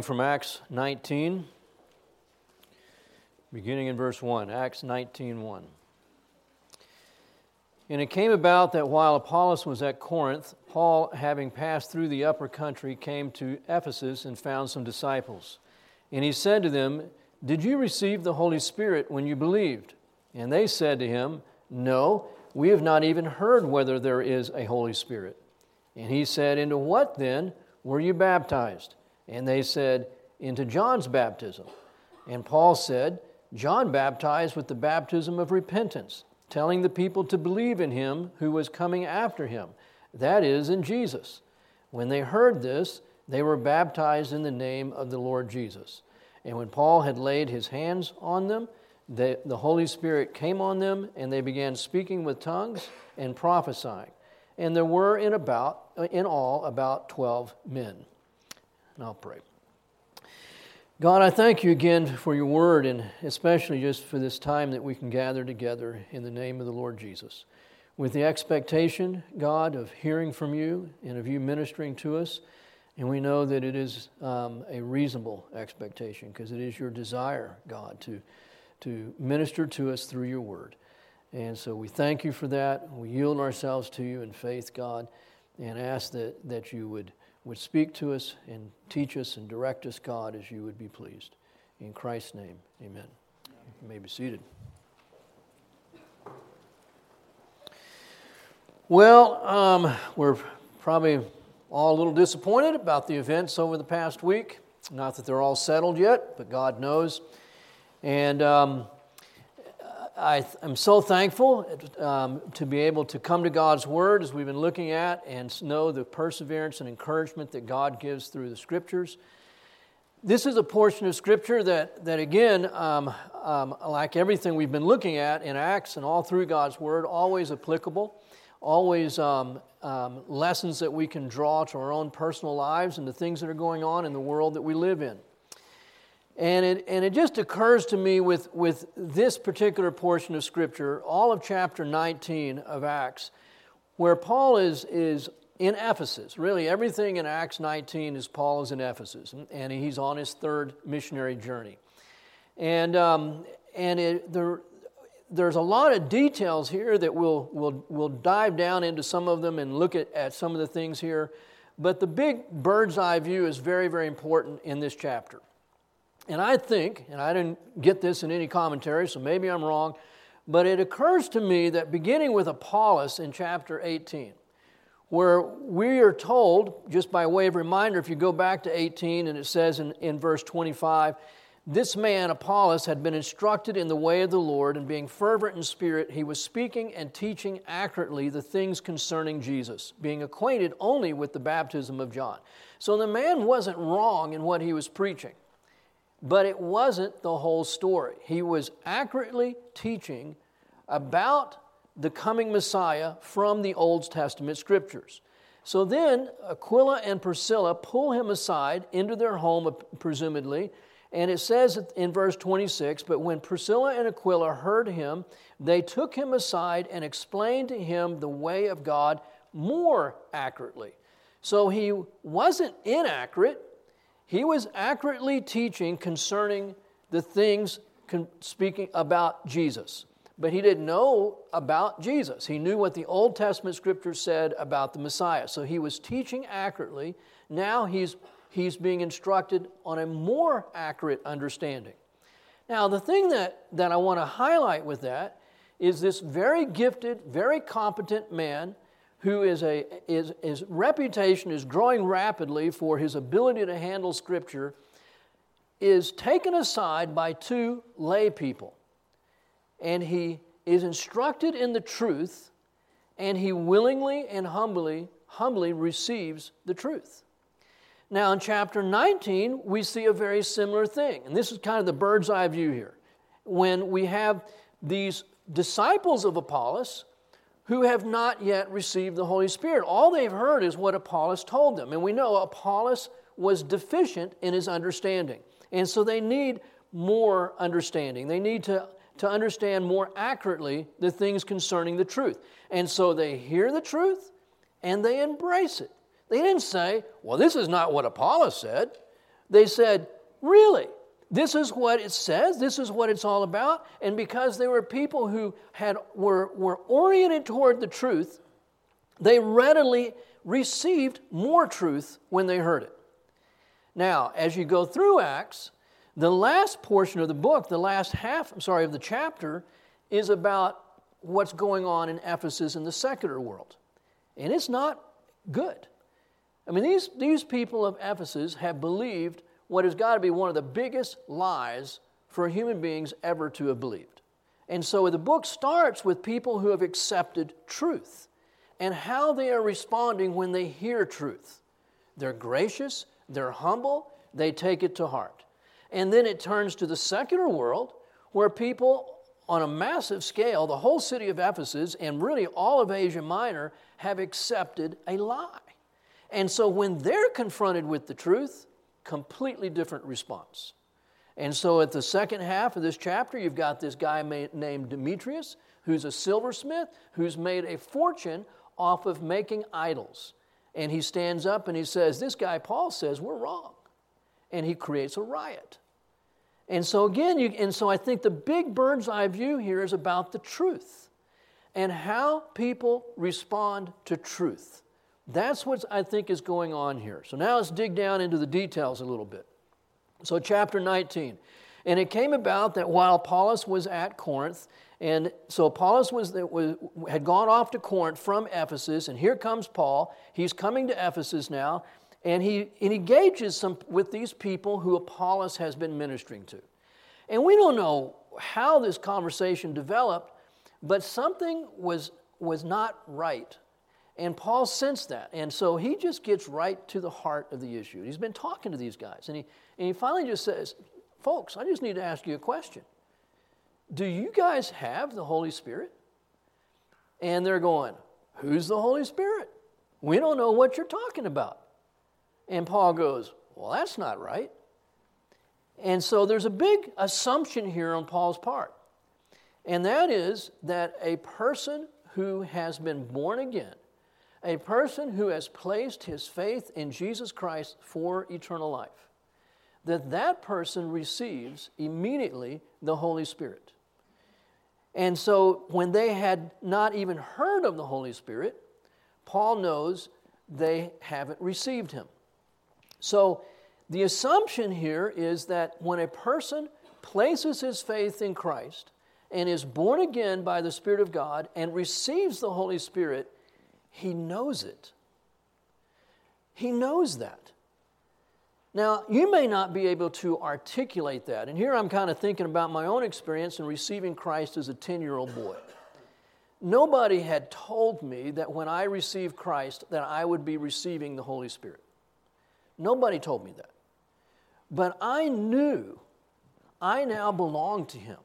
From Acts 19, beginning in verse 1. Acts 19 1. And it came about that while Apollos was at Corinth, Paul, having passed through the upper country, came to Ephesus and found some disciples. And he said to them, Did you receive the Holy Spirit when you believed? And they said to him, No, we have not even heard whether there is a Holy Spirit. And he said, Into what then were you baptized? And they said, Into John's baptism. And Paul said, John baptized with the baptism of repentance, telling the people to believe in him who was coming after him, that is, in Jesus. When they heard this, they were baptized in the name of the Lord Jesus. And when Paul had laid his hands on them, the Holy Spirit came on them, and they began speaking with tongues and prophesying. And there were in about in all about twelve men. And I'll pray. God, I thank you again for your word and especially just for this time that we can gather together in the name of the Lord Jesus. With the expectation, God, of hearing from you and of you ministering to us. And we know that it is um, a reasonable expectation because it is your desire, God, to, to minister to us through your word. And so we thank you for that. We yield ourselves to you in faith, God, and ask that, that you would would speak to us and teach us and direct us, God, as you would be pleased. In Christ's name, amen. You may be seated. Well, um, we're probably all a little disappointed about the events over the past week. Not that they're all settled yet, but God knows. And um, I am so thankful um, to be able to come to God's Word as we've been looking at and know the perseverance and encouragement that God gives through the Scriptures. This is a portion of Scripture that, that again, um, um, like everything we've been looking at in Acts and all through God's Word, always applicable, always um, um, lessons that we can draw to our own personal lives and the things that are going on in the world that we live in. And it, and it just occurs to me with, with this particular portion of Scripture, all of chapter 19 of Acts, where Paul is, is in Ephesus. Really, everything in Acts 19 is Paul is in Ephesus, and he's on his third missionary journey. And, um, and it, there, there's a lot of details here that we'll, we'll, we'll dive down into some of them and look at, at some of the things here. But the big bird's eye view is very, very important in this chapter. And I think, and I didn't get this in any commentary, so maybe I'm wrong, but it occurs to me that beginning with Apollos in chapter 18, where we are told, just by way of reminder, if you go back to 18 and it says in, in verse 25, this man, Apollos, had been instructed in the way of the Lord, and being fervent in spirit, he was speaking and teaching accurately the things concerning Jesus, being acquainted only with the baptism of John. So the man wasn't wrong in what he was preaching. But it wasn't the whole story. He was accurately teaching about the coming Messiah from the Old Testament scriptures. So then Aquila and Priscilla pull him aside into their home, presumably, and it says in verse 26 But when Priscilla and Aquila heard him, they took him aside and explained to him the way of God more accurately. So he wasn't inaccurate, he was accurately teaching concerning the things con- speaking about Jesus. But he didn't know about Jesus. He knew what the Old Testament scripture said about the Messiah. So he was teaching accurately. Now he's, he's being instructed on a more accurate understanding. Now, the thing that, that I want to highlight with that is this very gifted, very competent man who is a, is, his reputation is growing rapidly for his ability to handle Scripture, is taken aside by two lay people. And he is instructed in the truth, and he willingly and humbly, humbly receives the truth. Now, in chapter 19, we see a very similar thing. And this is kind of the bird's eye view here. When we have these disciples of Apollos who have not yet received the Holy Spirit. All they've heard is what Apollos told them. And we know Apollos was deficient in his understanding. And so they need more understanding. They need to, to understand more accurately the things concerning the truth. And so they hear the truth and they embrace it. They didn't say, well, this is not what Apollos said. They said, Really? This is what it says. This is what it's all about. And because they were people who had, were, were oriented toward the truth, they readily received more truth when they heard it. Now, as you go through Acts, the last portion of the book, the last half, I'm sorry, of the chapter, is about what's going on in Ephesus in the secular world. And it's not good. I mean, these, these people of Ephesus have believed what has got to be one of the biggest lies for human beings ever to have believed. And so the book starts with people who have accepted truth and how they are responding when they hear truth. They're gracious, they're humble, they take it to heart. And then it turns to the secular world where people on a massive scale, the whole city of Ephesus and really all of Asia Minor have accepted a lie. And so when they're confronted with the truth, completely different response. And so at the second half of this chapter, you've got this guy named Demetrius, who's a silversmith, who's made a fortune off of making idols. And he stands up and he says, This guy, Paul, says we're wrong. And he creates a riot. And so, again, you, and so I think the big bird's eye view here is about the truth and how people respond to truth. That's what I think is going on here. So now let's dig down into the details a little bit. So, chapter 19. And it came about that while Apollos was at Corinth, and so Apollos was, was, had gone off to Corinth from Ephesus, and here comes Paul. He's coming to Ephesus now, and he, and engages some, with these people who Apollos has been ministering to. And we don't know how this conversation developed, but something was, was not right and Paul sensed that. And so he just gets right to the heart of the issue. He's been talking to these guys. And he, and he finally just says, Folks, I just need to ask you a question. Do you guys have the Holy Spirit? And they're going, Who's the Holy Spirit? We don't know what you're talking about. And Paul goes, Well, that's not right. And so there's a big assumption here on Paul's part. And that is that a person who has been born again a person who has placed his faith in Jesus Christ for eternal life, that that person receives immediately the Holy Spirit. And so when they had not even heard of the Holy Spirit, Paul knows they haven't received him. So the assumption here is that when a person places his faith in Christ and is born again by the Spirit of God and receives the Holy Spirit, he knows it. He knows that. Now, you may not be able to articulate that. And here I'm kind of thinking about my own experience in receiving Christ as a 10 year old boy. Nobody had told me that when I received Christ that I would be receiving the Holy Spirit. Nobody told me that. But I knew I now belonged to Him.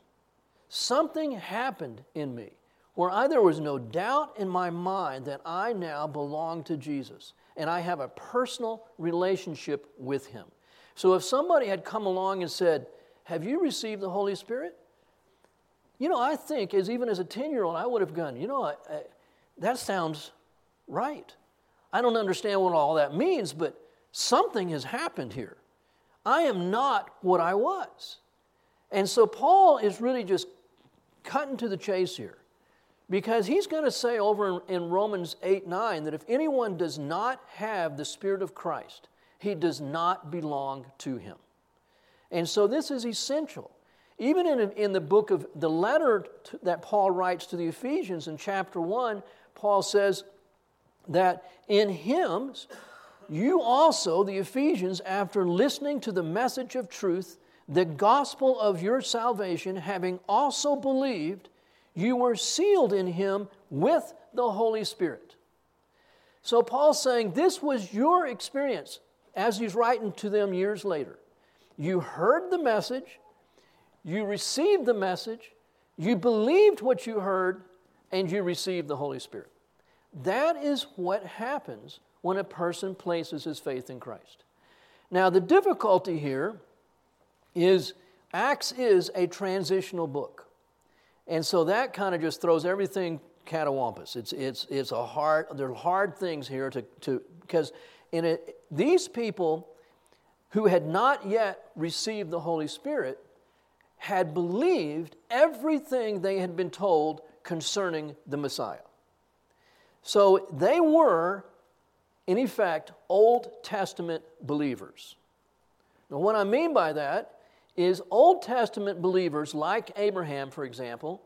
Something happened in me where I, there was no doubt in my mind that I now belong to Jesus and I have a personal relationship with Him. So if somebody had come along and said, Have you received the Holy Spirit? You know, I think, as even as a 10 year old, I would have gone, You know, I, I, that sounds right. I don't understand what all that means, but something has happened here. I am not what I was. And so Paul is really just cutting to the chase here. Because he's going to say over in Romans 8 9 that if anyone does not have the Spirit of Christ, he does not belong to him. And so this is essential. Even in, in the book of the letter to, that Paul writes to the Ephesians in chapter 1, Paul says that in him, you also, the Ephesians, after listening to the message of truth, the gospel of your salvation, having also believed, you were sealed in him with the Holy Spirit. So Paul's saying this was your experience as he's writing to them years later. You heard the message, you received the message, you believed what you heard, and you received the Holy Spirit. That is what happens when a person places his faith in Christ. Now, the difficulty here is Acts is a transitional book. And so that kind of just throws everything catawampus. It's, it's, it's a hard, there are hard things here to, to because in it, these people who had not yet received the Holy Spirit had believed everything they had been told concerning the Messiah. So they were, in effect, Old Testament believers. Now, what I mean by that is Old Testament believers, like Abraham, for example,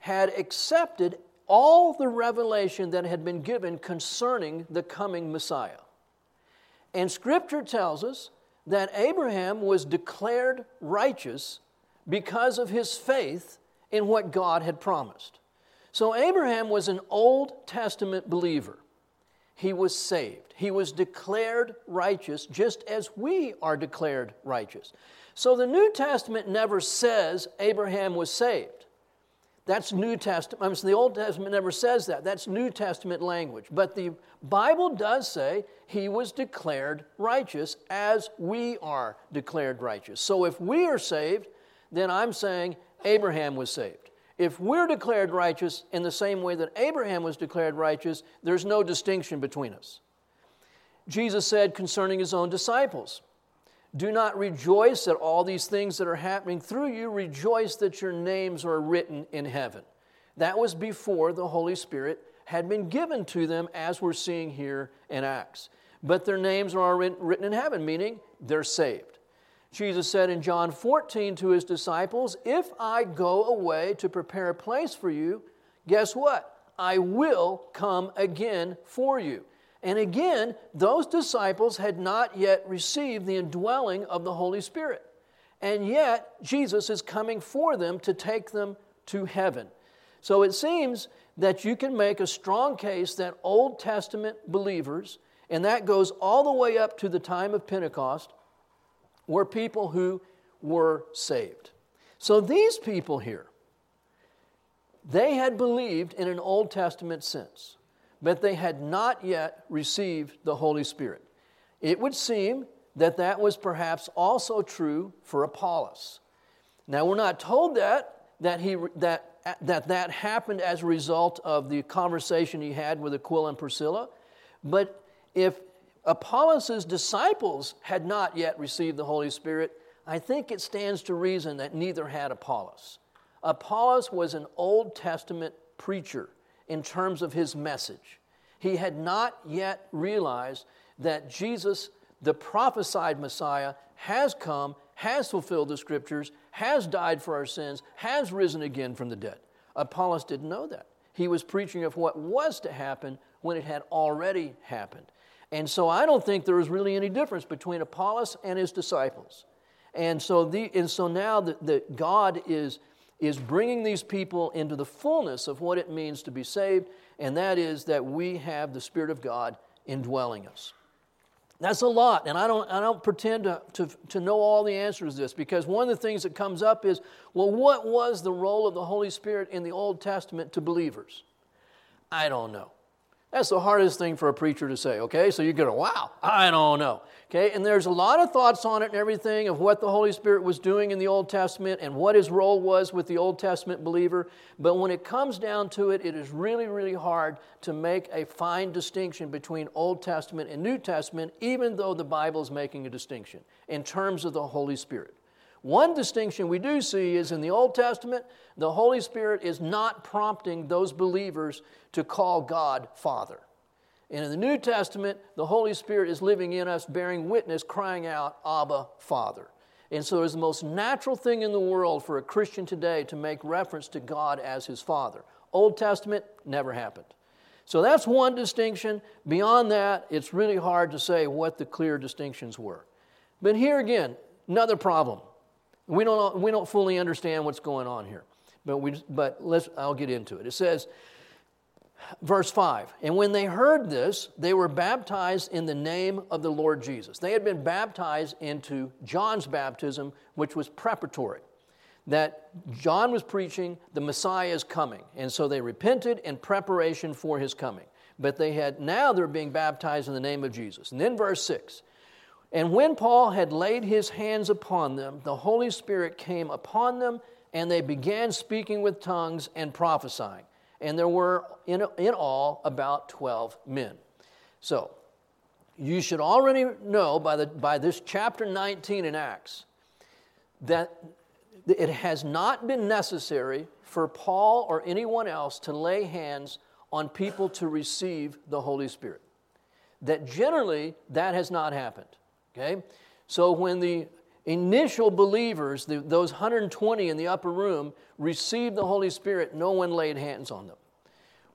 had accepted all the revelation that had been given concerning the coming Messiah. And Scripture tells us that Abraham was declared righteous because of his faith in what God had promised. So Abraham was an Old Testament believer. He was saved. He was declared righteous just as we are declared righteous. So the New Testament never says Abraham was saved. That's New Testament. I mean, the Old Testament never says that. That's New Testament language. But the Bible does say he was declared righteous as we are declared righteous. So if we are saved, then I'm saying Abraham was saved. If we're declared righteous in the same way that Abraham was declared righteous, there's no distinction between us. Jesus said concerning his own disciples, Do not rejoice at all these things that are happening through you, rejoice that your names are written in heaven. That was before the Holy Spirit had been given to them, as we're seeing here in Acts. But their names are written in heaven, meaning they're saved. Jesus said in John 14 to his disciples, If I go away to prepare a place for you, guess what? I will come again for you. And again, those disciples had not yet received the indwelling of the Holy Spirit. And yet, Jesus is coming for them to take them to heaven. So it seems that you can make a strong case that Old Testament believers, and that goes all the way up to the time of Pentecost, were people who were saved. So these people here, they had believed in an Old Testament sense, but they had not yet received the Holy Spirit. It would seem that that was perhaps also true for Apollos. Now, we're not told that, that, he, that, that that happened as a result of the conversation he had with Aquila and Priscilla, but if Apollos' disciples had not yet received the Holy Spirit. I think it stands to reason that neither had Apollos. Apollos was an Old Testament preacher in terms of his message. He had not yet realized that Jesus, the prophesied Messiah, has come, has fulfilled the scriptures, has died for our sins, has risen again from the dead. Apollos didn't know that. He was preaching of what was to happen when it had already happened. And so I don't think there is really any difference between Apollos and his disciples. And so, the, and so now that God is, is bringing these people into the fullness of what it means to be saved, and that is that we have the Spirit of God indwelling us. That's a lot, and I don't, I don't pretend to, to, to know all the answers to this because one of the things that comes up is well, what was the role of the Holy Spirit in the Old Testament to believers? I don't know. That's the hardest thing for a preacher to say, okay? So you go, wow, I don't know. Okay, and there's a lot of thoughts on it and everything of what the Holy Spirit was doing in the Old Testament and what his role was with the Old Testament believer. But when it comes down to it, it is really, really hard to make a fine distinction between Old Testament and New Testament, even though the Bible is making a distinction in terms of the Holy Spirit. One distinction we do see is in the Old Testament, the Holy Spirit is not prompting those believers to call God Father. And in the New Testament, the Holy Spirit is living in us, bearing witness, crying out, Abba, Father. And so it's the most natural thing in the world for a Christian today to make reference to God as his Father. Old Testament never happened. So that's one distinction. Beyond that, it's really hard to say what the clear distinctions were. But here again, another problem. We don't, we don't fully understand what's going on here, but, we, but let's, I'll get into it. It says, verse 5 And when they heard this, they were baptized in the name of the Lord Jesus. They had been baptized into John's baptism, which was preparatory. That John was preaching, the Messiah is coming. And so they repented in preparation for his coming. But they had, now they're being baptized in the name of Jesus. And then verse 6 and when Paul had laid his hands upon them, the Holy Spirit came upon them, and they began speaking with tongues and prophesying. And there were in, in all about 12 men. So, you should already know by, the, by this chapter 19 in Acts that it has not been necessary for Paul or anyone else to lay hands on people to receive the Holy Spirit. That generally that has not happened. Okay? So when the initial believers, the, those 120 in the upper room, received the Holy Spirit, no one laid hands on them.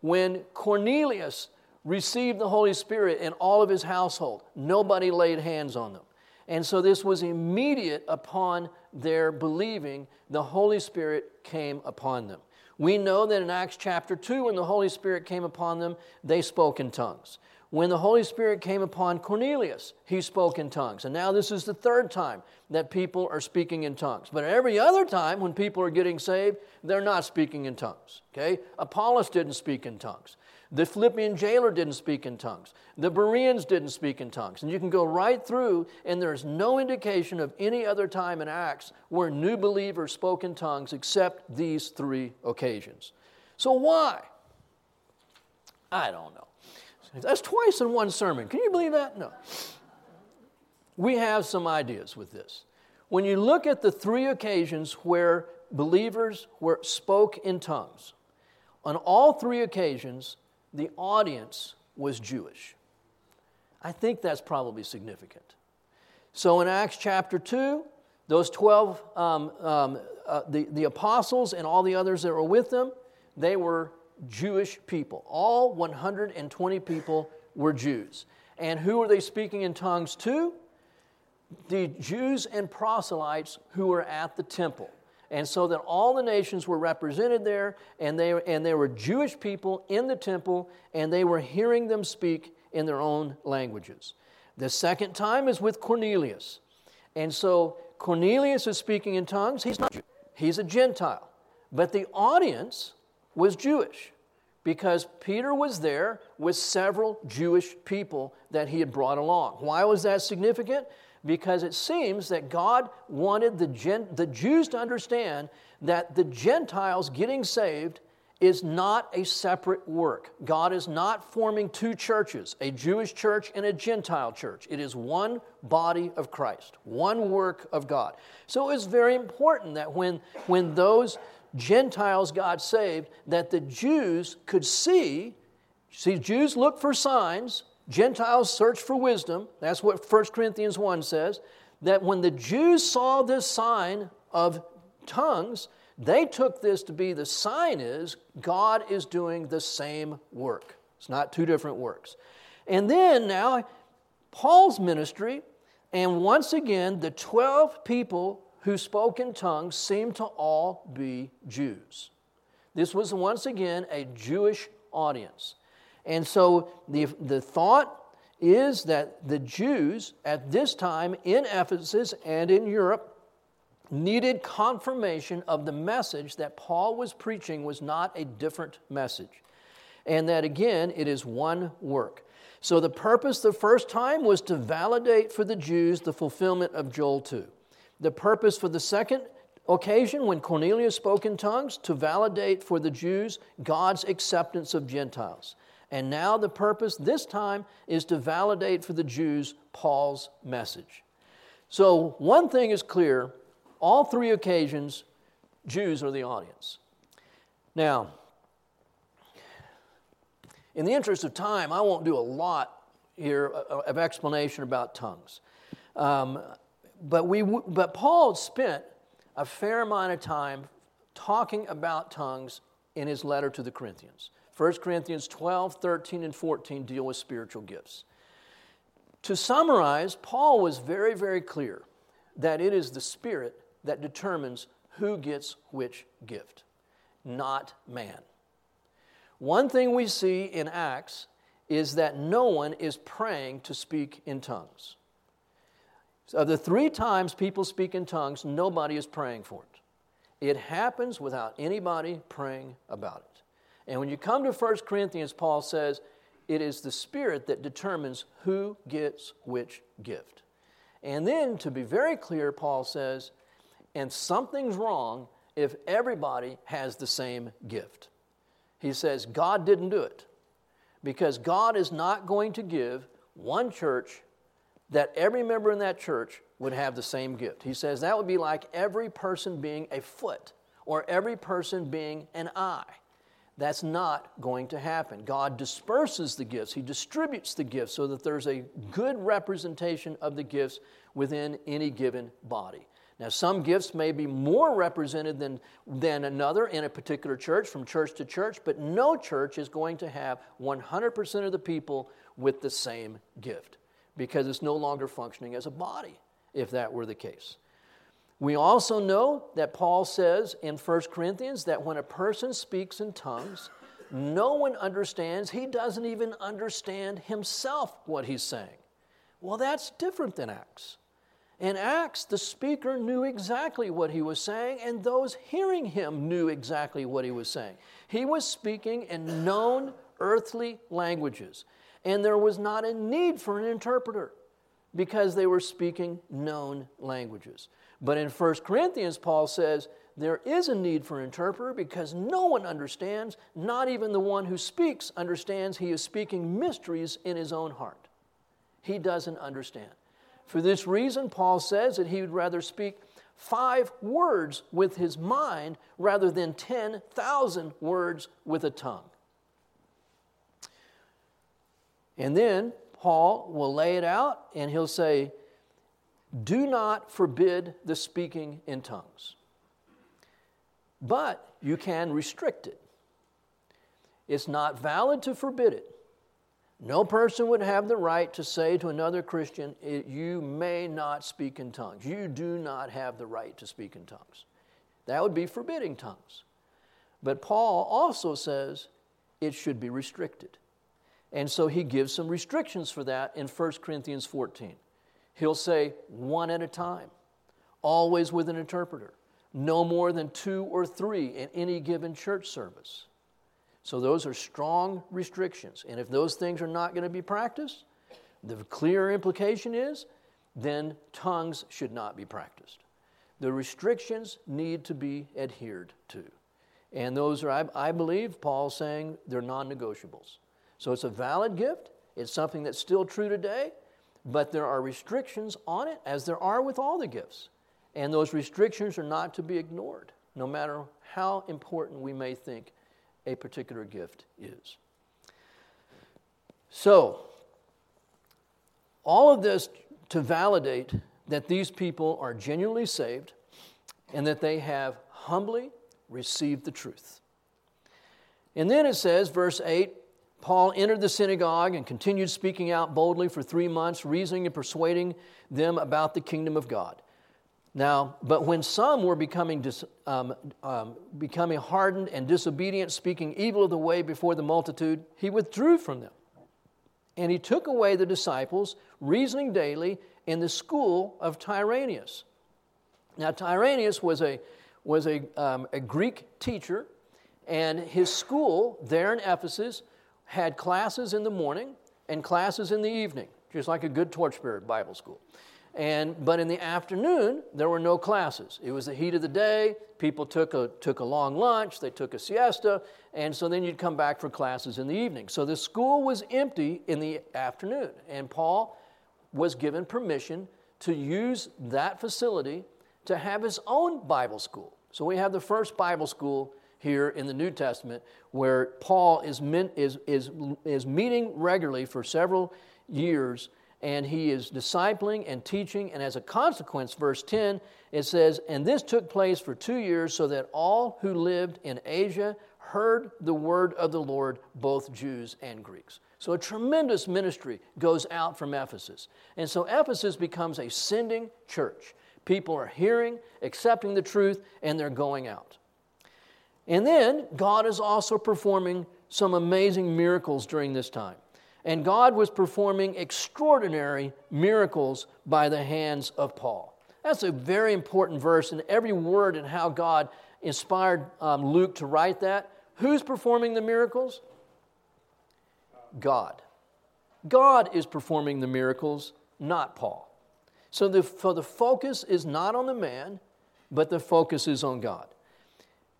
When Cornelius received the Holy Spirit in all of his household, nobody laid hands on them. And so this was immediate upon their believing, the Holy Spirit came upon them. We know that in Acts chapter 2, when the Holy Spirit came upon them, they spoke in tongues. When the Holy Spirit came upon Cornelius, he spoke in tongues. And now this is the third time that people are speaking in tongues. But every other time when people are getting saved, they're not speaking in tongues. Okay? Apollos didn't speak in tongues. The Philippian jailer didn't speak in tongues. The Bereans didn't speak in tongues. And you can go right through, and there's no indication of any other time in Acts where new believers spoke in tongues except these three occasions. So why? I don't know. That's twice in one sermon. Can you believe that? No. We have some ideas with this. When you look at the three occasions where believers were, spoke in tongues, on all three occasions, the audience was Jewish. I think that's probably significant. So in Acts chapter 2, those 12, um, um, uh, the, the apostles and all the others that were with them, they were Jewish people. All 120 people were Jews. And who were they speaking in tongues to? The Jews and proselytes who were at the temple. And so that all the nations were represented there, and they, and they were Jewish people in the temple, and they were hearing them speak in their own languages. The second time is with Cornelius. And so Cornelius is speaking in tongues. He's not Jew, he's a Gentile. But the audience was Jewish because Peter was there with several Jewish people that he had brought along. Why was that significant? Because it seems that God wanted the, Gen- the Jews to understand that the Gentiles getting saved is not a separate work. God is not forming two churches, a Jewish church and a Gentile church. It is one body of Christ, one work of God. So it's very important that when, when those Gentiles got saved, that the Jews could see. See, Jews look for signs, Gentiles search for wisdom. That's what 1 Corinthians 1 says. That when the Jews saw this sign of tongues, they took this to be the sign is God is doing the same work. It's not two different works. And then now, Paul's ministry, and once again, the 12 people who spoke in tongues seemed to all be Jews. This was once again a Jewish audience. And so the, the thought is that the Jews at this time in Ephesus and in Europe needed confirmation of the message that Paul was preaching was not a different message. And that again, it is one work. So the purpose the first time was to validate for the Jews the fulfillment of Joel 2. The purpose for the second occasion, when Cornelius spoke in tongues, to validate for the Jews God's acceptance of Gentiles. And now the purpose this time is to validate for the Jews Paul's message. So, one thing is clear all three occasions, Jews are the audience. Now, in the interest of time, I won't do a lot here of explanation about tongues. Um, but, we, but Paul spent a fair amount of time talking about tongues in his letter to the Corinthians. 1 Corinthians 12, 13, and 14 deal with spiritual gifts. To summarize, Paul was very, very clear that it is the Spirit that determines who gets which gift, not man. One thing we see in Acts is that no one is praying to speak in tongues. Of the three times people speak in tongues, nobody is praying for it. It happens without anybody praying about it. And when you come to 1 Corinthians, Paul says, it is the Spirit that determines who gets which gift. And then, to be very clear, Paul says, and something's wrong if everybody has the same gift. He says, God didn't do it because God is not going to give one church that every member in that church would have the same gift. He says that would be like every person being a foot or every person being an eye. That's not going to happen. God disperses the gifts, He distributes the gifts so that there's a good representation of the gifts within any given body. Now, some gifts may be more represented than, than another in a particular church, from church to church, but no church is going to have 100% of the people with the same gift because it's no longer functioning as a body, if that were the case. We also know that Paul says in 1 Corinthians that when a person speaks in tongues, no one understands. He doesn't even understand himself what he's saying. Well, that's different than Acts. In Acts, the speaker knew exactly what he was saying, and those hearing him knew exactly what he was saying. He was speaking in known earthly languages, and there was not a need for an interpreter because they were speaking known languages. But in 1 Corinthians, Paul says, there is a need for an interpreter because no one understands, not even the one who speaks understands he is speaking mysteries in his own heart. He doesn't understand. For this reason, Paul says that he would rather speak five words with his mind rather than 10,000 words with a tongue. And then Paul will lay it out and he'll say, do not forbid the speaking in tongues, but you can restrict it. It's not valid to forbid it. No person would have the right to say to another Christian, You may not speak in tongues. You do not have the right to speak in tongues. That would be forbidding tongues. But Paul also says it should be restricted. And so he gives some restrictions for that in 1 Corinthians 14. He'll say one at a time, always with an interpreter, no more than two or three in any given church service. So, those are strong restrictions. And if those things are not going to be practiced, the clear implication is then tongues should not be practiced. The restrictions need to be adhered to. And those are, I, I believe, Paul's saying they're non negotiables. So, it's a valid gift, it's something that's still true today, but there are restrictions on it, as there are with all the gifts. And those restrictions are not to be ignored, no matter how important we may think a particular gift is. So, all of this to validate that these people are genuinely saved and that they have humbly received the truth. And then it says, verse 8 Paul entered the synagogue and continued speaking out boldly for three months, reasoning and persuading them about the kingdom of God. Now, but when some were becoming, dis, um, um, becoming hardened and disobedient, speaking evil of the way before the multitude, he withdrew from them. And he took away the disciples, reasoning daily in the school of Tyrannus. Now, Tyrannus was a, was a, um, a Greek teacher, and his school there in Ephesus had classes in the morning and classes in the evening, just like a good torchbearer Bible school. And, but in the afternoon, there were no classes. It was the heat of the day. People took a, took a long lunch, they took a siesta, and so then you'd come back for classes in the evening. So the school was empty in the afternoon. And Paul was given permission to use that facility to have his own Bible school. So we have the first Bible school here in the New Testament where Paul is, is, is, is meeting regularly for several years and he is discipling and teaching. And as a consequence, verse 10, it says, And this took place for two years, so that all who lived in Asia heard the word of the Lord, both Jews and Greeks. So a tremendous ministry goes out from Ephesus. And so Ephesus becomes a sending church. People are hearing, accepting the truth, and they're going out. And then God is also performing some amazing miracles during this time. And God was performing extraordinary miracles by the hands of Paul. That's a very important verse, and every word and how God inspired um, Luke to write that. Who's performing the miracles? God. God is performing the miracles, not Paul. So the, so the focus is not on the man, but the focus is on God.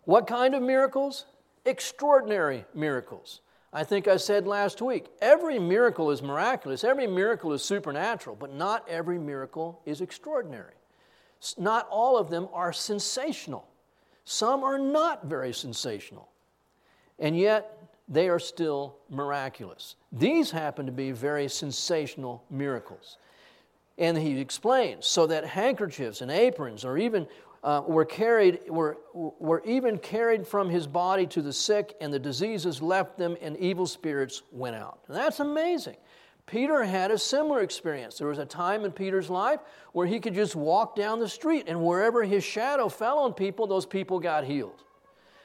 What kind of miracles? Extraordinary miracles. I think I said last week every miracle is miraculous, every miracle is supernatural, but not every miracle is extraordinary. Not all of them are sensational. Some are not very sensational. And yet, they are still miraculous. These happen to be very sensational miracles. And he explains so that handkerchiefs and aprons, or even uh, were carried were, were even carried from his body to the sick and the diseases left them and evil spirits went out and that's amazing peter had a similar experience there was a time in peter's life where he could just walk down the street and wherever his shadow fell on people those people got healed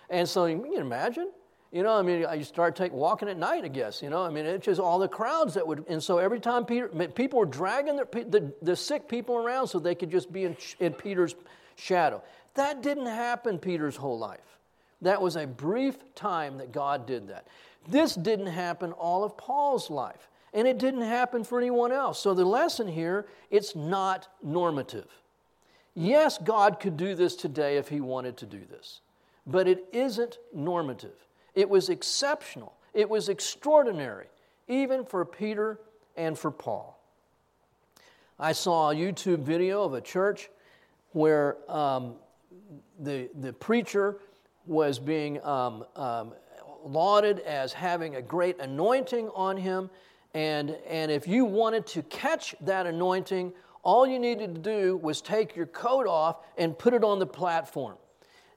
and so you can imagine you know, I mean, I start take, walking at night, I guess. You know, I mean, it's just all the crowds that would. And so every time Peter, people were dragging their, the, the sick people around so they could just be in, in Peter's shadow. That didn't happen Peter's whole life. That was a brief time that God did that. This didn't happen all of Paul's life, and it didn't happen for anyone else. So the lesson here, it's not normative. Yes, God could do this today if he wanted to do this, but it isn't normative. It was exceptional. It was extraordinary, even for Peter and for Paul. I saw a YouTube video of a church where um, the, the preacher was being um, um, lauded as having a great anointing on him. And, and if you wanted to catch that anointing, all you needed to do was take your coat off and put it on the platform.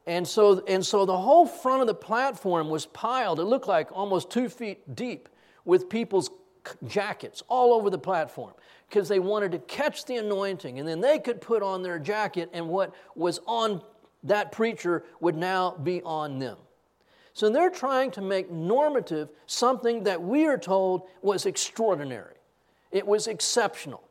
And so, and so the whole front of the platform was piled, it looked like almost two feet deep, with people's jackets all over the platform because they wanted to catch the anointing and then they could put on their jacket and what was on that preacher would now be on them. So they're trying to make normative something that we are told was extraordinary. It was exceptional.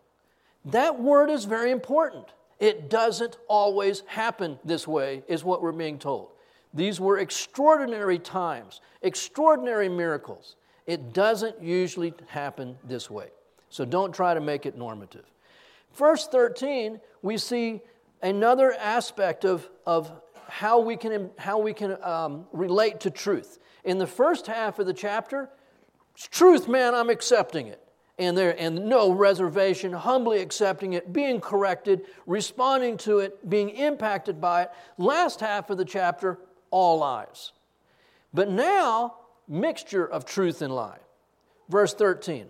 That word is very important. It doesn't always happen this way, is what we're being told. These were extraordinary times, extraordinary miracles. It doesn't usually happen this way. So don't try to make it normative. Verse 13, we see another aspect of, of how we can, how we can um, relate to truth. In the first half of the chapter, truth, man, I'm accepting it. And there, and no reservation, humbly accepting it, being corrected, responding to it, being impacted by it. Last half of the chapter, all lies. But now, mixture of truth and lie. Verse 13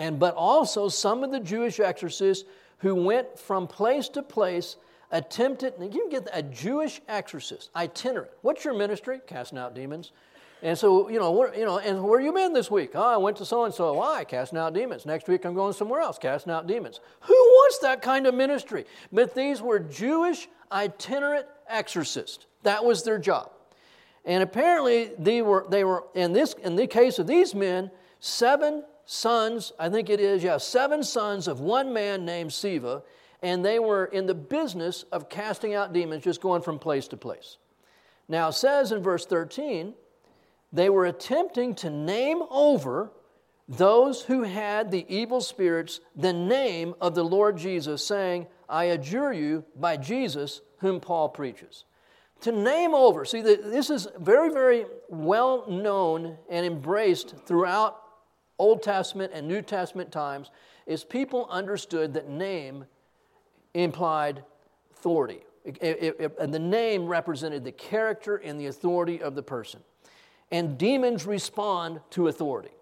and but also some of the Jewish exorcists who went from place to place attempted you can get a Jewish exorcist itinerant. What's your ministry? Casting out demons. And so, you know, what, you know, and where you been this week? Oh, I went to so and so. Why? Casting out demons. Next week I'm going somewhere else, casting out demons. Who wants that kind of ministry? But these were Jewish itinerant exorcists. That was their job. And apparently they were they were in this in the case of these men, seven sons, I think it is, yeah, seven sons of one man named Sceva, and they were in the business of casting out demons, just going from place to place. Now, it says in verse 13, they were attempting to name over those who had the evil spirits the name of the Lord Jesus, saying, I adjure you by Jesus whom Paul preaches. To name over, see, this is very, very well known and embraced throughout Old Testament and New Testament times is people understood that name implied authority. It, it, it, and the name represented the character and the authority of the person. And demons respond to authority.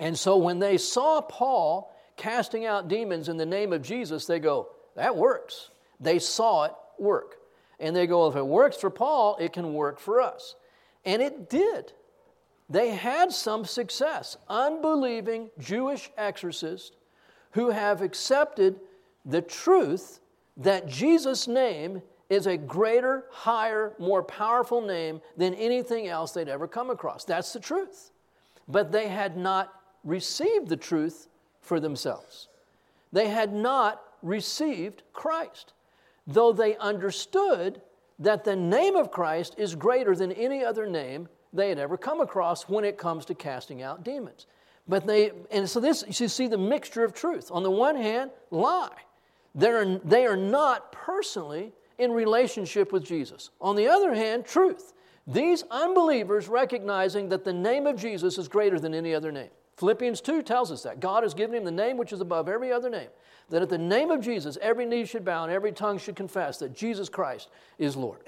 And so when they saw Paul casting out demons in the name of Jesus, they go, that works. They saw it work. And they go, if it works for Paul, it can work for us. And it did they had some success. Unbelieving Jewish exorcists who have accepted the truth that Jesus' name is a greater, higher, more powerful name than anything else they'd ever come across. That's the truth. But they had not received the truth for themselves. They had not received Christ, though they understood that the name of Christ is greater than any other name they had ever come across when it comes to casting out demons. But they, and so this, you see the mixture of truth. On the one hand, lie. They're, they are not personally in relationship with Jesus. On the other hand, truth. These unbelievers recognizing that the name of Jesus is greater than any other name. Philippians 2 tells us that. God has given him the name which is above every other name. That at the name of Jesus, every knee should bow and every tongue should confess that Jesus Christ is Lord.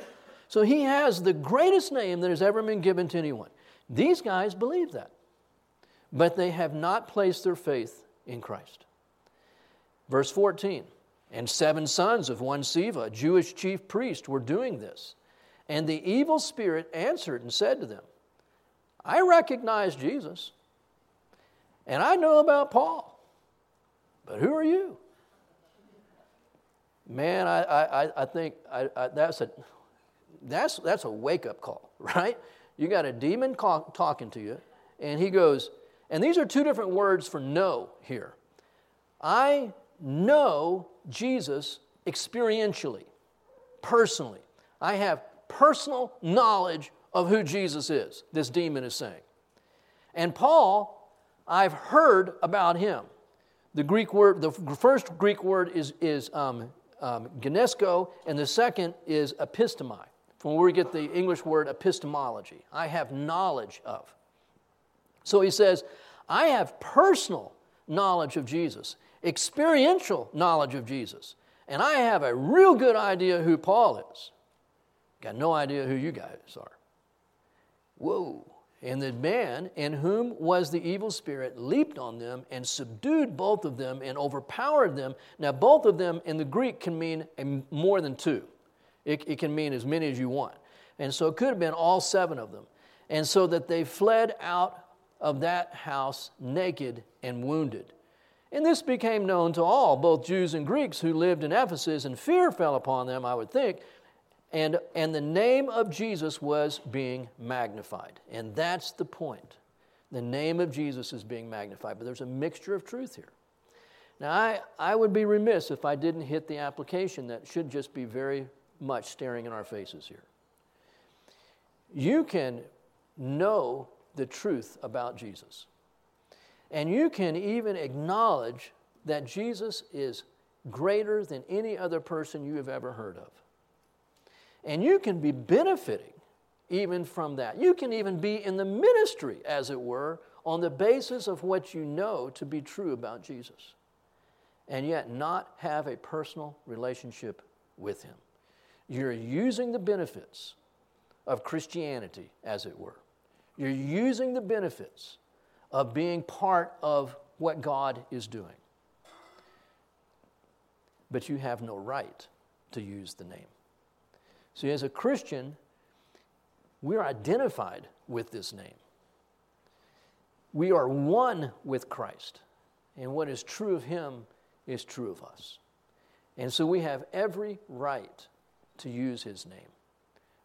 So he has the greatest name that has ever been given to anyone. These guys believe that, but they have not placed their faith in Christ. Verse 14 And seven sons of one Sceva, Jewish chief priest, were doing this. And the evil spirit answered and said to them, I recognize Jesus, and I know about Paul, but who are you? Man, I, I, I think I, I, that's, a, that's, that's a wake up call, right? You got a demon talking to you, and he goes, and these are two different words for know here. I know Jesus experientially, personally. I have personal knowledge of who Jesus is, this demon is saying. And Paul, I've heard about him. The Greek word, the first Greek word is, is um, um, and the second is epistemi, from where we get the English word epistemology. I have knowledge of. So he says, I have personal knowledge of Jesus, experiential knowledge of Jesus, and I have a real good idea who Paul is. Got no idea who you guys are. Whoa. And the man in whom was the evil spirit leaped on them and subdued both of them and overpowered them. Now, both of them in the Greek can mean more than two, it, it can mean as many as you want. And so it could have been all seven of them. And so that they fled out of that house naked and wounded. And this became known to all, both Jews and Greeks who lived in Ephesus, and fear fell upon them, I would think, and, and the name of Jesus was being magnified. And that's the point. The name of Jesus is being magnified. But there's a mixture of truth here. Now, I, I would be remiss if I didn't hit the application that should just be very much staring in our faces here. You can know the truth about Jesus. And you can even acknowledge that Jesus is greater than any other person you have ever heard of. And you can be benefiting even from that. You can even be in the ministry, as it were, on the basis of what you know to be true about Jesus, and yet not have a personal relationship with Him. You're using the benefits of Christianity, as it were. You're using the benefits of being part of what God is doing. But you have no right to use the name. See, as a Christian, we're identified with this name. We are one with Christ, and what is true of Him is true of us. And so we have every right to use His name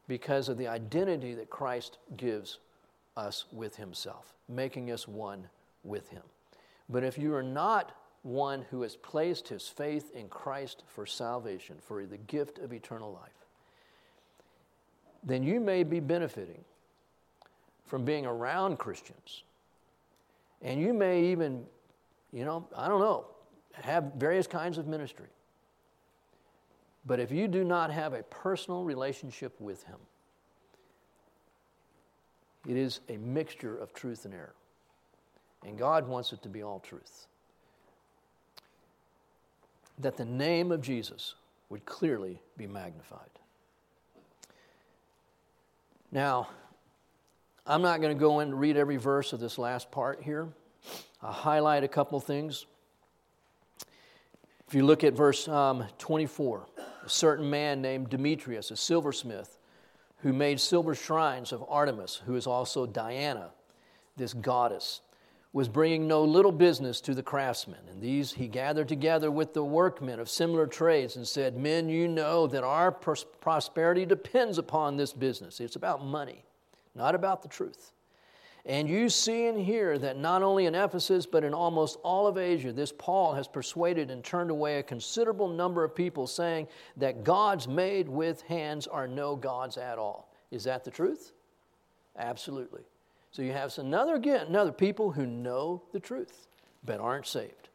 because of the identity that Christ gives us with Himself, making us one with Him. But if you are not one who has placed his faith in Christ for salvation, for the gift of eternal life, then you may be benefiting from being around Christians. And you may even, you know, I don't know, have various kinds of ministry. But if you do not have a personal relationship with Him, it is a mixture of truth and error. And God wants it to be all truth. That the name of Jesus would clearly be magnified. Now, I'm not going to go in and read every verse of this last part here. I'll highlight a couple things. If you look at verse um, 24, a certain man named Demetrius, a silversmith, who made silver shrines of Artemis, who is also Diana, this goddess, was bringing no little business to the craftsmen. And these he gathered together with the workmen of similar trades and said, Men, you know that our pros- prosperity depends upon this business. It's about money, not about the truth. And you see and hear that not only in Ephesus, but in almost all of Asia, this Paul has persuaded and turned away a considerable number of people, saying that gods made with hands are no gods at all. Is that the truth? Absolutely. So you have another again, another people who know the truth but aren't saved.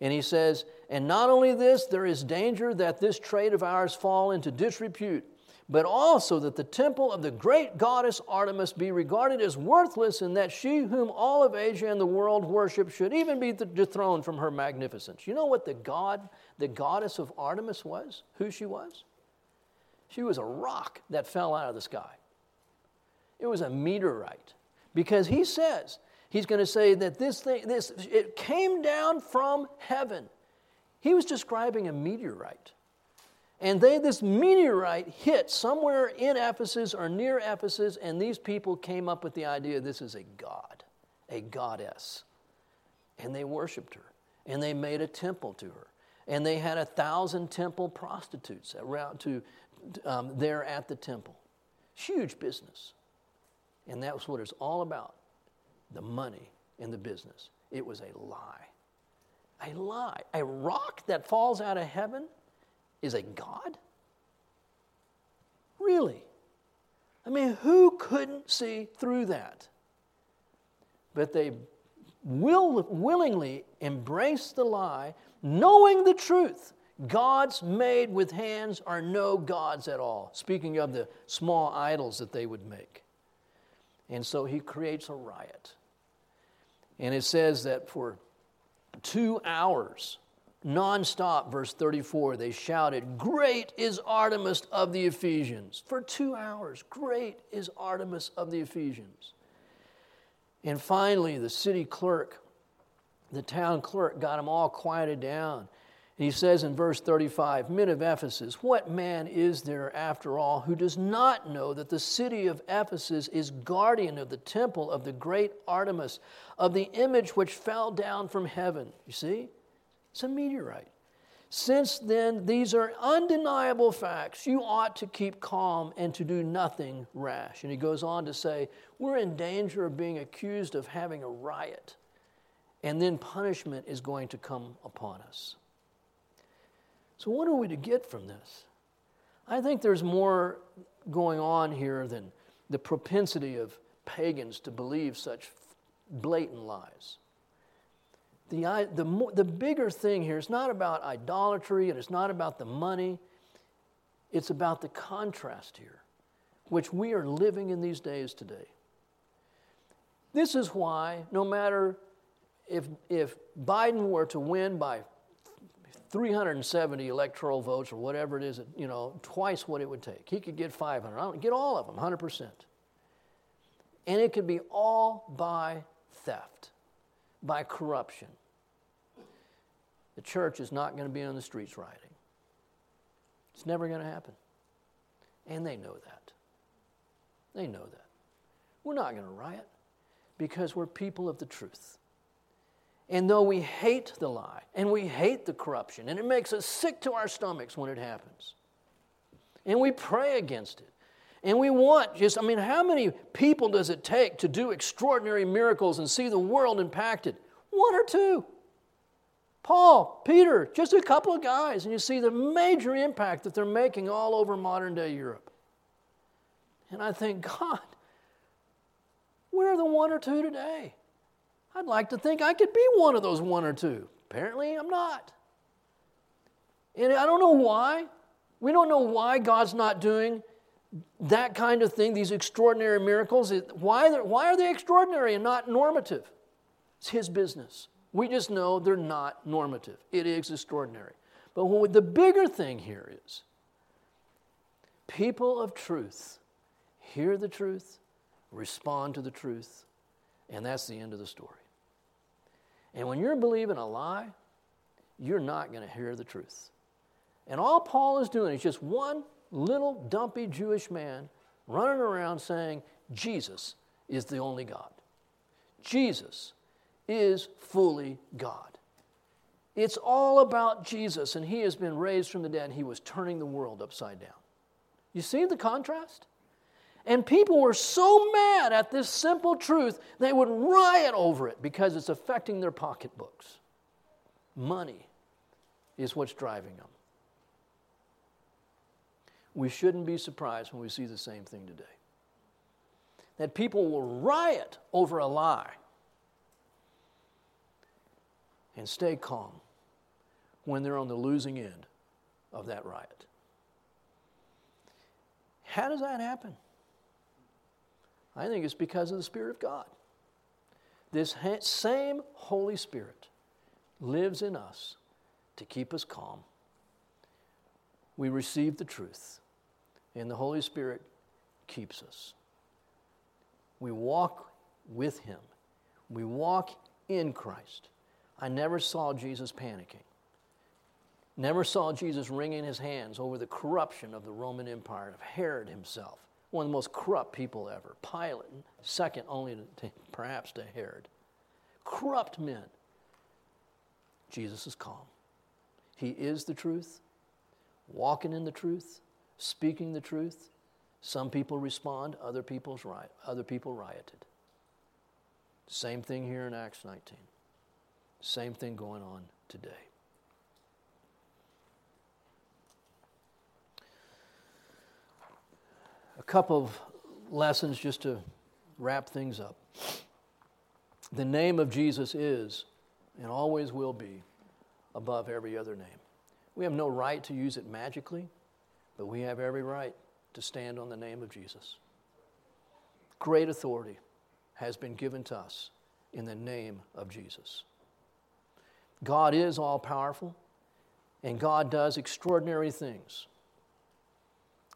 And he says, and not only this, there is danger that this trade of ours fall into disrepute, but also that the temple of the great goddess Artemis be regarded as worthless, and that she whom all of Asia and the world worship should even be dethroned from her magnificence. You know what the god, the goddess of Artemis was? Who she was? She was a rock that fell out of the sky. It was a meteorite. Because he says, he's going to say that this thing, this, it came down from heaven. He was describing a meteorite. And they, this meteorite hit somewhere in Ephesus or near Ephesus, and these people came up with the idea this is a god, a goddess. And they worshiped her, and they made a temple to her. And they had a thousand temple prostitutes around to, um, there at the temple. Huge business. And that was what it's all about the money in the business. It was a lie. A lie. A rock that falls out of heaven is a God? Really? I mean, who couldn't see through that? But they will, willingly embrace the lie, knowing the truth. Gods made with hands are no gods at all. Speaking of the small idols that they would make. And so he creates a riot. And it says that for two hours, nonstop, verse 34, they shouted, Great is Artemis of the Ephesians. For two hours, great is Artemis of the Ephesians. And finally, the city clerk, the town clerk, got them all quieted down. And he says in verse 35 Men of Ephesus, what man is there after all who does not know that the city of Ephesus is guardian of the temple of the great Artemis, of the image which fell down from heaven? You see? It's a meteorite. Since then, these are undeniable facts. You ought to keep calm and to do nothing rash. And he goes on to say, We're in danger of being accused of having a riot, and then punishment is going to come upon us. So, what are we to get from this? I think there's more going on here than the propensity of pagans to believe such blatant lies. The, the, more, the bigger thing here is not about idolatry and it's not about the money, it's about the contrast here, which we are living in these days today. This is why, no matter if, if Biden were to win by 370 electoral votes or whatever it is, you know, twice what it would take. He could get 500. I don't get all of them, 100%. And it could be all by theft, by corruption. The church is not going to be on the streets rioting. It's never going to happen. And they know that. They know that. We're not going to riot because we're people of the truth. And though we hate the lie and we hate the corruption, and it makes us sick to our stomachs when it happens, and we pray against it, and we want just, I mean, how many people does it take to do extraordinary miracles and see the world impacted? One or two. Paul, Peter, just a couple of guys, and you see the major impact that they're making all over modern day Europe. And I think, God, where are the one or two today? I'd like to think I could be one of those one or two. Apparently, I'm not. And I don't know why. We don't know why God's not doing that kind of thing, these extraordinary miracles. Why, why are they extraordinary and not normative? It's His business. We just know they're not normative. It is extraordinary. But what the bigger thing here is people of truth hear the truth, respond to the truth, and that's the end of the story. And when you're believing a lie, you're not going to hear the truth. And all Paul is doing is just one little dumpy Jewish man running around saying, Jesus is the only God. Jesus is fully God. It's all about Jesus, and he has been raised from the dead, and he was turning the world upside down. You see the contrast? And people were so mad at this simple truth, they would riot over it because it's affecting their pocketbooks. Money is what's driving them. We shouldn't be surprised when we see the same thing today. That people will riot over a lie and stay calm when they're on the losing end of that riot. How does that happen? I think it's because of the Spirit of God. This same Holy Spirit lives in us to keep us calm. We receive the truth, and the Holy Spirit keeps us. We walk with Him, we walk in Christ. I never saw Jesus panicking. Never saw Jesus wringing his hands over the corruption of the Roman Empire, of Herod himself, one of the most corrupt people ever. Pilate, second only to, perhaps to Herod. Corrupt men. Jesus is calm. He is the truth, walking in the truth, speaking the truth. Some people respond, other, people's riot, other people rioted. Same thing here in Acts 19. Same thing going on today. A couple of lessons just to wrap things up. The name of Jesus is and always will be above every other name. We have no right to use it magically, but we have every right to stand on the name of Jesus. Great authority has been given to us in the name of Jesus. God is all powerful, and God does extraordinary things,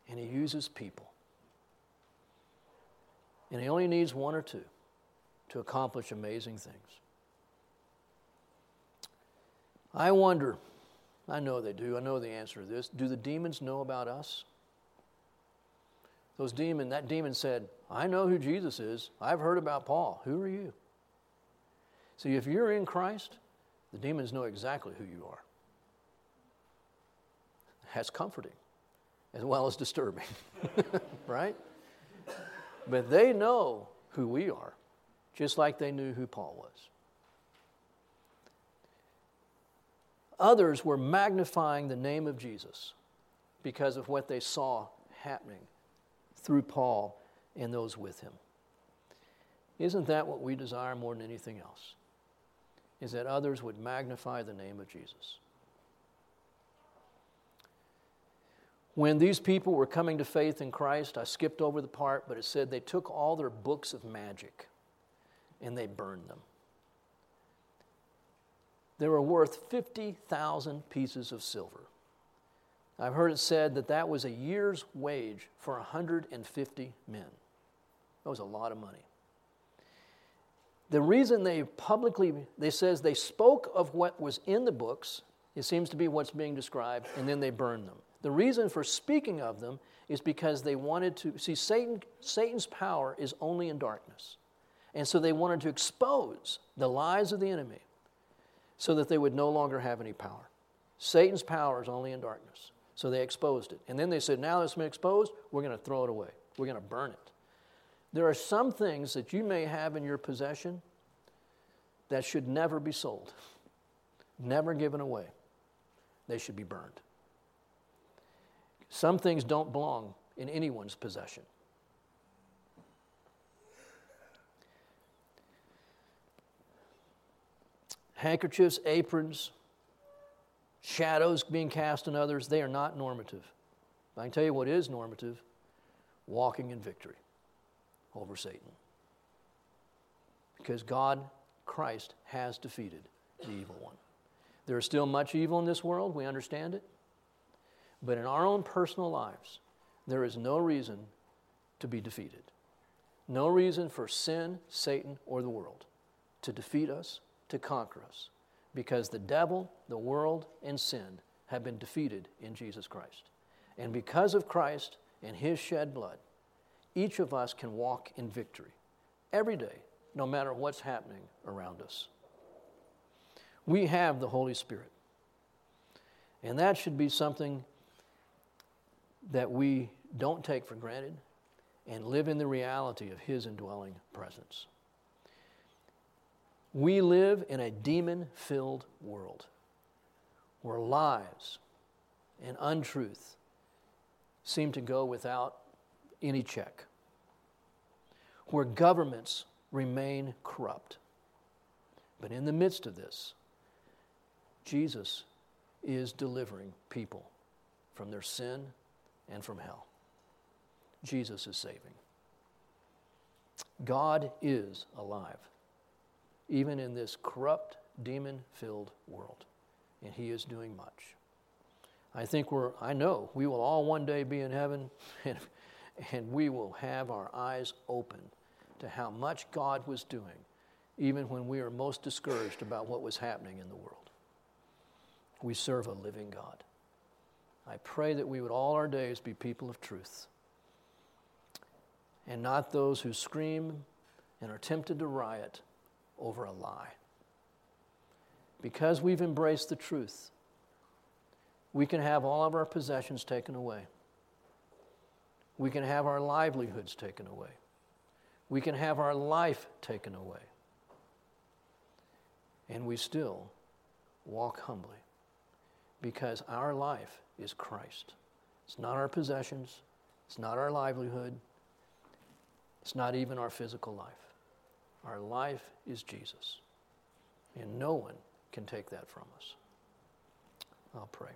and He uses people. And He only needs one or two to accomplish amazing things. I wonder, I know they do, I know the answer to this. Do the demons know about us? Those demon, that demon said, I know who Jesus is. I've heard about Paul. Who are you? See, if you're in Christ, the demons know exactly who you are. That's comforting as well as disturbing, right? But they know who we are, just like they knew who Paul was. Others were magnifying the name of Jesus because of what they saw happening through Paul and those with him. Isn't that what we desire more than anything else? Is that others would magnify the name of Jesus. When these people were coming to faith in Christ, I skipped over the part, but it said they took all their books of magic and they burned them. They were worth 50,000 pieces of silver. I've heard it said that that was a year's wage for 150 men. That was a lot of money. The reason they publicly, they says they spoke of what was in the books, it seems to be what's being described, and then they burned them. The reason for speaking of them is because they wanted to, see, Satan, Satan's power is only in darkness. And so they wanted to expose the lies of the enemy so that they would no longer have any power. Satan's power is only in darkness. So they exposed it. And then they said, now it's been exposed, we're going to throw it away. We're going to burn it. There are some things that you may have in your possession that should never be sold, never given away. They should be burned. Some things don't belong in anyone's possession. Handkerchiefs, aprons, shadows being cast on others, they are not normative. I can tell you what is normative walking in victory over Satan. Because God, Christ, has defeated the evil one. There is still much evil in this world, we understand it. But in our own personal lives, there is no reason to be defeated. No reason for sin, Satan, or the world to defeat us, to conquer us, because the devil, the world, and sin have been defeated in Jesus Christ. And because of Christ and his shed blood, each of us can walk in victory every day, no matter what's happening around us. We have the Holy Spirit. And that should be something that we don't take for granted and live in the reality of His indwelling presence. We live in a demon filled world where lies and untruth seem to go without any check, where governments remain corrupt. But in the midst of this, Jesus is delivering people from their sin and from hell. Jesus is saving. God is alive, even in this corrupt, demon filled world, and He is doing much. I think we're, I know we will all one day be in heaven, and, and we will have our eyes open to how much God was doing, even when we are most discouraged about what was happening in the world. We serve a living God. I pray that we would all our days be people of truth and not those who scream and are tempted to riot over a lie. Because we've embraced the truth, we can have all of our possessions taken away. We can have our livelihoods taken away. We can have our life taken away. And we still walk humbly because our life is Christ. It's not our possessions, it's not our livelihood, it's not even our physical life. Our life is Jesus. And no one can take that from us. I'll pray.